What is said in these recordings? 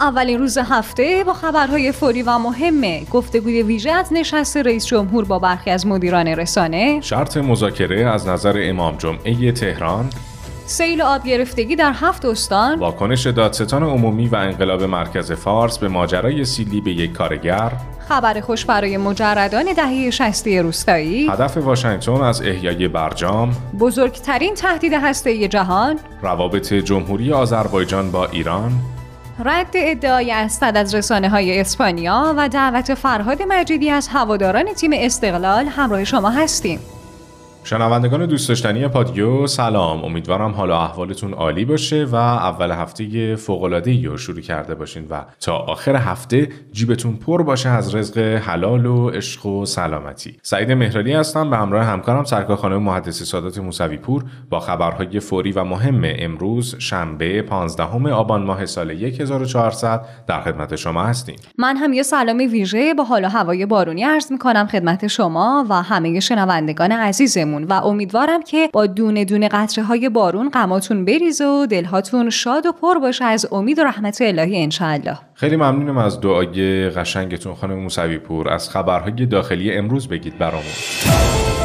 اولین روز هفته با خبرهای فوری و مهمه. گفتگوی ویژه از نشست رئیس جمهور با برخی از مدیران رسانه. شرط مذاکره از نظر امام جمعه تهران. سیل آب گرفتگی در هفت استان. واکنش دادستان عمومی و انقلاب مرکز فارس به ماجرای سیلی به یک کارگر. خبر خوش برای مجردان دهه 60 روستایی. هدف واشنگتن از احیای برجام. بزرگترین تهدید هسته جهان. روابط جمهوری آذربایجان با ایران. رد ادعای اسد از رسانه های اسپانیا و دعوت فرهاد مجیدی از هواداران تیم استقلال همراه شما هستیم. شنوندگان دوست داشتنی پادیو سلام. امیدوارم حالا احوالتون عالی باشه و اول هفته فوق العاده رو شروع کرده باشین و تا آخر هفته جیبتون پر باشه از رزق حلال و عشق و سلامتی. سعید مهرالی هستم به همراه همکارم سرکار خانم محدث سادات موسوی پور با خبرهای فوری و مهم امروز شنبه 15 آبان ماه سال 1400 در خدمت شما هستیم. من هم یه سلام ویژه با حال هوای بارونی عرض می‌کنم خدمت شما و همه شنوندگان عزیزمون و امیدوارم که با دونه دونه قطره های بارون غماتون بریزه و دلهاتون شاد و پر باشه از امید و رحمت الهی انشاءالله. خیلی ممنونم از دعای قشنگتون خانم موسوی پور. از خبرهای داخلی امروز بگید برامون.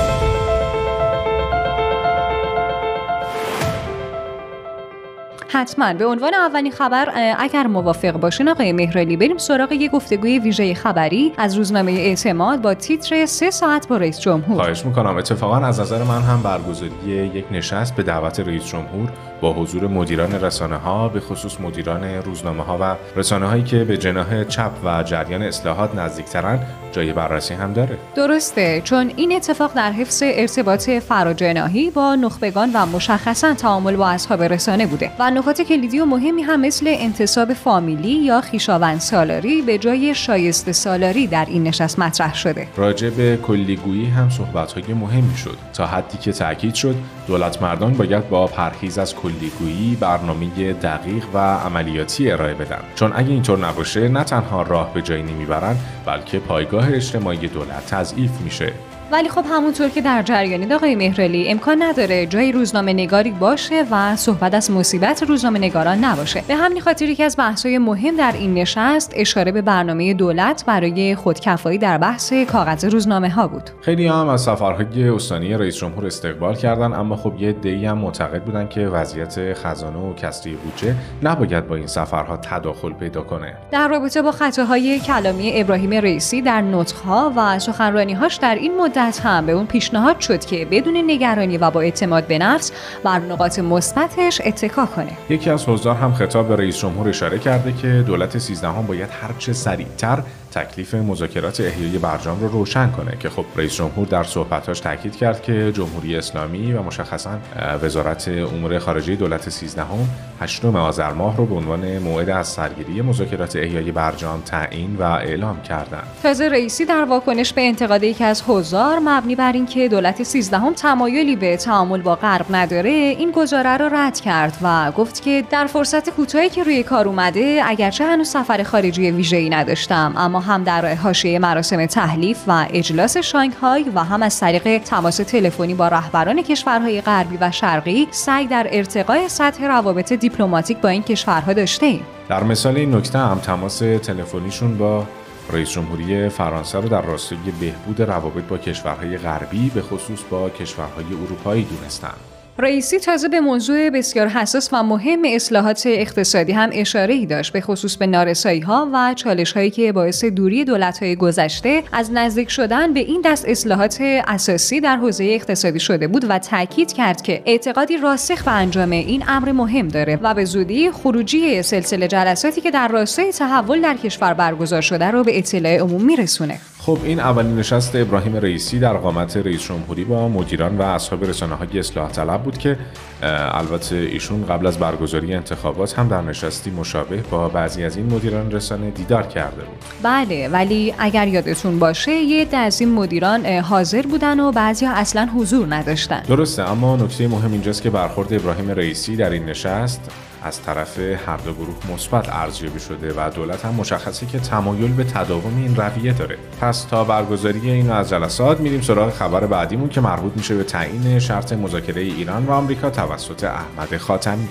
حتما. به عنوان اولین خبر اگر موافق باشین آقای مهرالی بریم سراغ یک گفتگوی ویژه خبری از روزنامه اعتماد با تیتر سه ساعت با رئیس جمهور. خواهش می‌کنم. اتفاقا از نظر من هم برگزاری یک نشست به دعوت رئیس جمهور با حضور مدیران رسانه ها به خصوص مدیران روزنامه ها و رسانه هایی که به جناح چپ و جریان اصلاحات نزدیکترن جای بررسی هم داره. درسته. چون این اتفاق در حفظ ارتباط فراجناهی با نخبگان و مشخصا تعامل با اصحاب رسانه بوده و نکات کلیدی و مهمی هم مثل انتصاب فامیلی یا خیشاوند سالاری به جای شایسته سالاری در این نشست مطرح شده. راجع به کلیگویی هم صحبت مهمی شد. تا حدی که تاکید شد دولت مردان باید با پرهیز از کلیگویی برنامه دقیق و عملیاتی ارائه بدن. چون اگه اینطور نباشه نه تنها راه به جایی نمی‌برن بلکه پایگاه اجتماعی دولت تضعیف میشه. ولی خب همونطور که در جریانید آقای مهرلی امکان نداره جای روزنامه نگاری باشه و صحبت از مصیبت روزنامه نگاران نباشه. به همین خاطر که از بحث‌های مهم در این نشست اشاره به برنامه دولت برای خودکفایی در بحث کاغذ روزنامه ها بود. خیلی هم از سفرهای استانی رئیس جمهور استقبال کردن اما خب یه دی هم معتقد بودن که وضعیت خزانه و کسری بودجه نباید با این سفرها تداخل پیدا کنه. در رابطه با خطاهای کلامی ابراهیم رئیسی در نطقها و سخنرانیهاش در این مدت مدت هم. به اون پیشنهاد شد که بدون نگرانی و با اعتماد به نفس بر نقاط مثبتش اتکا کنه. یکی از حضار هم خطاب به رئیس جمهور اشاره کرده که دولت سیزدهم باید هرچه سریعتر تکلیف مذاکرات احیای برجام رو روشن کنه که خب رئیس جمهور در صحبتاش تاکید کرد که جمهوری اسلامی و مشخصا وزارت امور خارجه دولت 13 هم هشتم آذر ماه رو به عنوان موعد از سرگیری مذاکرات احیای برجام تعیین و اعلام کردند. تازه رئیسی در واکنش به انتقاد یکی از حضار مبنی بر اینکه دولت 13 هم تمایلی به تعامل با غرب نداره این گزاره را رد کرد و گفت که در فرصت کوتاهی که روی کار اومده اگرچه هنوز سفر خارجی ویژه‌ای نداشتم اما هم در حاشیه مراسم تحلیف و اجلاس شانگهای و هم از طریق تماس تلفنی با رهبران کشورهای غربی و شرقی سعی در ارتقای سطح روابط دیپلماتیک با این کشورها داشته ایم. در مثال این نکته هم تماس تلفنیشون با رئیس جمهوری فرانسه رو در راستای بهبود روابط با کشورهای غربی به خصوص با کشورهای اروپایی دونستند. رئیسی تازه به موضوع بسیار حساس و مهم اصلاحات اقتصادی هم اشاره ای داشت به خصوص به نارسایی ها و چالش هایی که باعث دوری دولت های گذشته از نزدیک شدن به این دست اصلاحات اساسی در حوزه اقتصادی شده بود و تاکید کرد که اعتقادی راسخ به انجام این امر مهم داره و به زودی خروجی سلسله جلساتی که در راستای تحول در کشور برگزار شده رو به اطلاع عموم میرسونه. خب این اولین نشست ابراهیم رئیسی در قامت رئیس جمهوری با مدیران و اصحاب رسانه های اصلاح طلب بود که البته ایشون قبل از برگزاری انتخابات هم در نشستی مشابه با بعضی از این مدیران رسانه دیدار کرده بود. بله ولی اگر یادتون باشه یه از این مدیران حاضر بودن و بعضی ها اصلا حضور نداشتن. درسته اما نکته مهم اینجاست که برخورد ابراهیم رئیسی در این نشست از طرف هر دو گروه مثبت ارزیابی شده و دولت هم مشخصه که تمایل به تداوم این رویه داره. پس تا برگزاری این از جلسات میریم سراغ خبر بعدیمون که مربوط میشه به تعیین شرط مذاکره ایران و آمریکا توسط احمد خاتمی.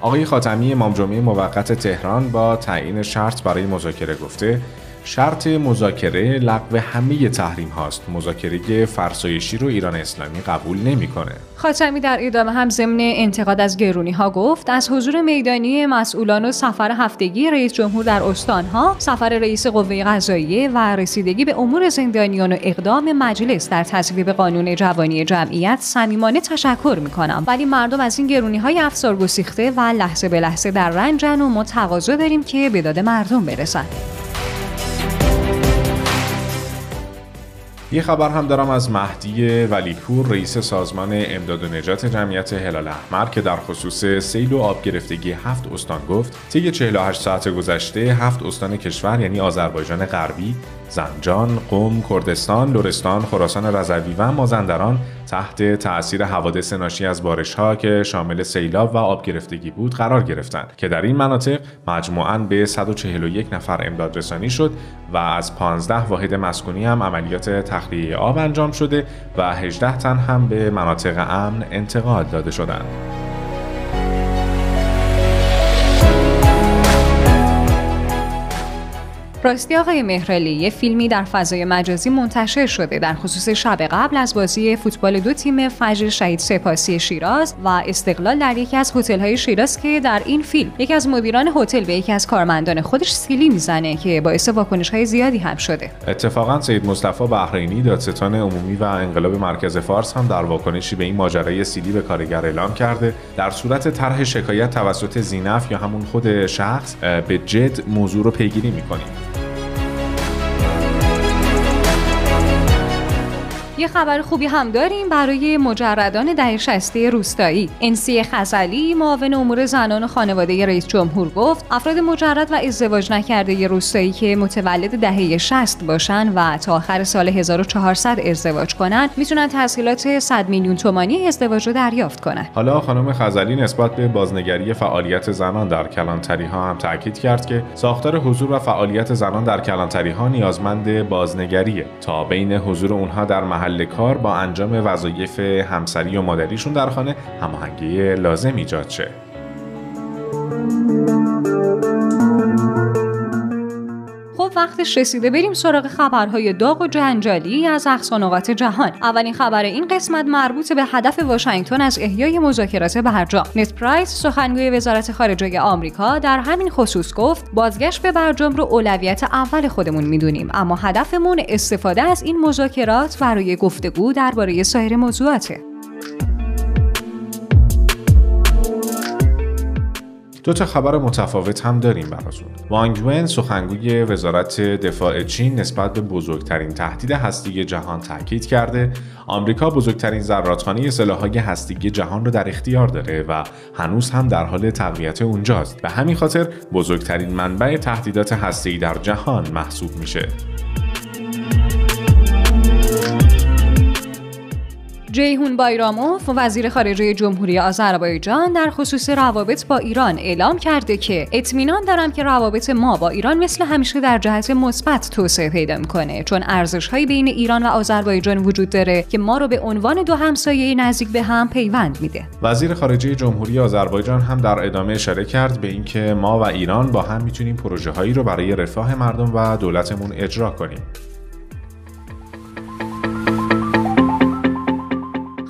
آقای خاتمی امام جمعه موقت تهران با تعیین شرط برای مذاکره گفته شرط مذاکره لغو همه تحریم هاست. مذاکره فرسایشی رو ایران اسلامی قبول نمی‌کنه. خاتمی در ادامه هم ضمن انتقاد از گرونی ها گفت از حضور میدانی مسئولان و سفر هفتگی رئیس جمهور در استانها سفر رئیس قوه قضاییه و رسیدگی به امور زندانیان و اقدام مجلس در تصویب قانون جوانی جمعیت صمیمانه تشکر می‌کنم. ولی مردم از این گرونی های افسار گسیخته و لحظه به لحظه در رنجن و ما تقاضا داریم که به داد مردم برسند یه خبر هم دارم از مهدی ولیپور رئیس سازمان امداد و نجات جمعیت هلال احمر که در خصوص سیل و آب گرفتگی هفت استان گفت طی 48 ساعت گذشته هفت استان کشور یعنی آذربایجان غربی زنجان، قم، کردستان، لرستان، خراسان رضوی و مازندران تحت تأثیر حوادث ناشی از بارشها که شامل سیلاب و آب گرفتگی بود قرار گرفتند که در این مناطق مجموعاً به 141 نفر امداد رسانی شد و از 15 واحد مسکونی هم عملیات تخلیه آب انجام شده و 18 تن هم به مناطق امن انتقال داده شدند. راستی آقای مهرالی یه فیلمی در فضای مجازی منتشر شده در خصوص شب قبل از بازی فوتبال دو تیم فجر شهید سپاسی شیراز و استقلال در یکی از هتل‌های شیراز که در این فیلم یکی از مدیران هتل به یکی از کارمندان خودش سیلی می‌زنه که باعث واکنش‌های زیادی هم شده. اتفاقا سید مصطفی بحرینی دادستان عمومی و انقلاب مرکز فارس هم در واکنشی به این ماجرای سیلی به کارگر اعلام کرده. در صورت طرح شکایت توسط زینف یا همون خود شخص به جد موضوع رو پیگیری می‌کنیم. یه خبر خوبی هم داریم برای مجردان دهه 60 روستایی. انسی خزلی معاون امور زنان و خانواده رئیس جمهور گفت افراد مجرد و ازدواج نکرده روستایی که متولد دهه 60 باشن و تا آخر سال 1400 ازدواج کنن می‌تونن تسهیلات 100 میلیون تومانی ازدواج رو دریافت کنن. حالا خانم خزلی نسبت به بازنگری فعالیت زنان در کلانتری ها هم تاکید کرد که ساختار حضور و فعالیت زنان در کلانتری ها نیازمند بازنگریه. تا بین حضور اونها در محل محل کار با انجام وظایف همسری و مادریشون در خانه هماهنگی لازم ایجاد شه. وقتش رسیده بریم سراغ خبرهای داغ و جنجالی از اقصانقات جهان. اولین خبر این قسمت مربوط به هدف واشنگتن از احیای مذاکرات برجام. نت پرایس سخنگوی وزارت خارجه آمریکا در همین خصوص گفت بازگشت به برجام رو اولویت اول خودمون می‌دونیم. اما هدفمون استفاده از این مذاکرات برای گفتگو درباره سایر موضوعاته. دو تا خبر متفاوت هم داریم براتون. وانگ ون سخنگوی وزارت دفاع چین نسبت به بزرگترین تهدید هستی جهان تاکید کرده آمریکا بزرگترین زراتخانه سلاح‌های هستگی جهان رو در اختیار داره و هنوز هم در حال تقویت اونجاست. به همین خاطر بزرگترین منبع تهدیدات هسته‌ای در جهان محسوب میشه. جیهون بایراموف وزیر خارجه جمهوری آذربایجان در خصوص روابط با ایران اعلام کرده که اطمینان دارم که روابط ما با ایران مثل همیشه در جهت مثبت توسعه پیدا می‌کنه. چون ارزشهایی بین ایران و آذربایجان وجود داره که ما رو به عنوان دو همسایه نزدیک به هم پیوند میده. وزیر خارجه جمهوری آذربایجان هم در ادامه اشاره کرد به اینکه ما و ایران با هم می‌تونیم پروژه هایی رو برای رفاه مردم و دولتمون اجرا کنیم.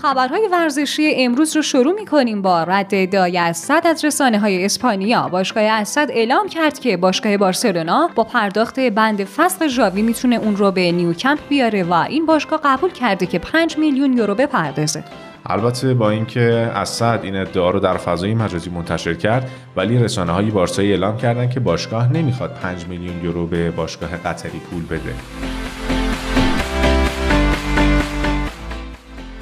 خبرهای ورزشی امروز رو شروع می کنیم با رد ادعای اسد از رسانه های اسپانیا. باشگاه اسد اعلام کرد که باشگاه بارسلونا با پرداخت بند فصل ژاوی می‌تونه اون رو به نیوکمپ بیاره و این باشگاه قبول کرده که 5 میلیون یورو بپردازه. البته با اینکه اسد این ادعا رو در فضای مجازی منتشر کرد ولی رسانه های بارسایی اعلام کردند که باشگاه نمی‌خواد 5 میلیون یورو به باشگاه قطری پول بده.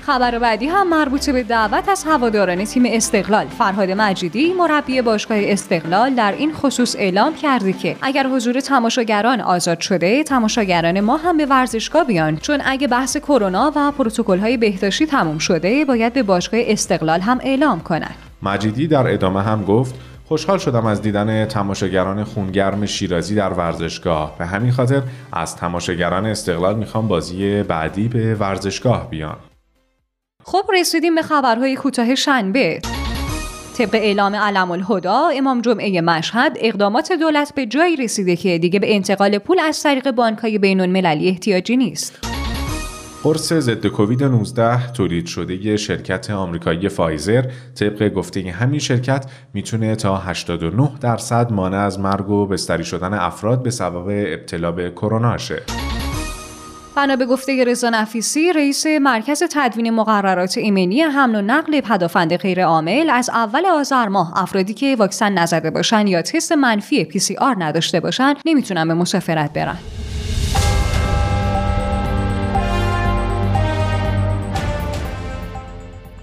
خبر بعدی هم مربوط به دعوت از هواداران تیم استقلال. فرهاد مجیدی مربی باشگاه استقلال در این خصوص اعلام کرده که اگر حضور تماشاگران آزاد شده تماشاگران ما هم به ورزشگاه بیان. چون اگه بحث کرونا و های بهداشتی تموم شده باید به باشگاه استقلال هم اعلام کنند مجیدی در ادامه هم گفت خوشحال شدم از دیدن تماشاگران خونگرم شیرازی در ورزشگاه. به همین خاطر از تماشاگران استقلال می‌خوام بازی بعدی به ورزشگاه بیان خب رسیدیم به خبرهای کوتاه شنبه طبق اعلام علم الهدا امام جمعه مشهد اقدامات دولت به جایی رسیده که دیگه به انتقال پول از طریق بانکهای بین المللی احتیاجی نیست. قرص ضد کووید 19 تولید شده شرکت آمریکایی فایزر طبق گفته همین شرکت می‌تونه تا 89 درصد مانع از مرگ و بستری شدن افراد به سبب ابتلا به کرونا شه. بنا به گفته رضا نفیسی رئیس مرکز تدوین مقررات ایمنی حمل و نقل پدافند غیر عامل از اول آذر ماه افرادی که واکسن نزده باشن یا تست منفی PCR نداشته باشن نمی‌تونن به مسافرت برن.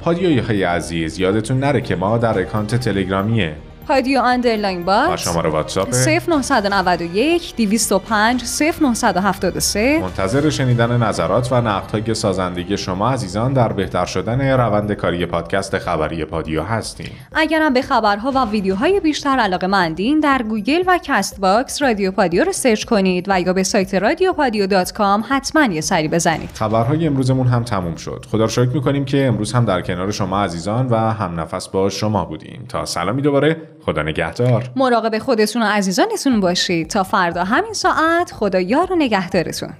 پادیوی عزیز یادتون نره که ما در اکانت تلگرامیه. پادیو underline و box شماره واتساپ 0991 205 0973 منتظر شنیدن نظرات و نقدهای سازنده‌ی شما عزیزان در بهتر شدن روند کاری پادکست خبری پادیو هستیم. اگرم به خبرها و ویدیوهای بیشتر علاقه مندین در گوگل و Castbox رادیو پادیو رو search کنید و یا به سایت رادیو پادیو dot com حتما یه سری بزنید. خبرهای امروزمون هم تموم شد. خدا رو شکر می‌کنیم که امروز هم در کنار شما عزیزان و هم نفس با شما بودیم. تا سلامی دوباره. خدا نگهدار. مراقب خودتون و عزیزانتون باشید. تا فردا همین ساعت خدا یار و نگهدارتون.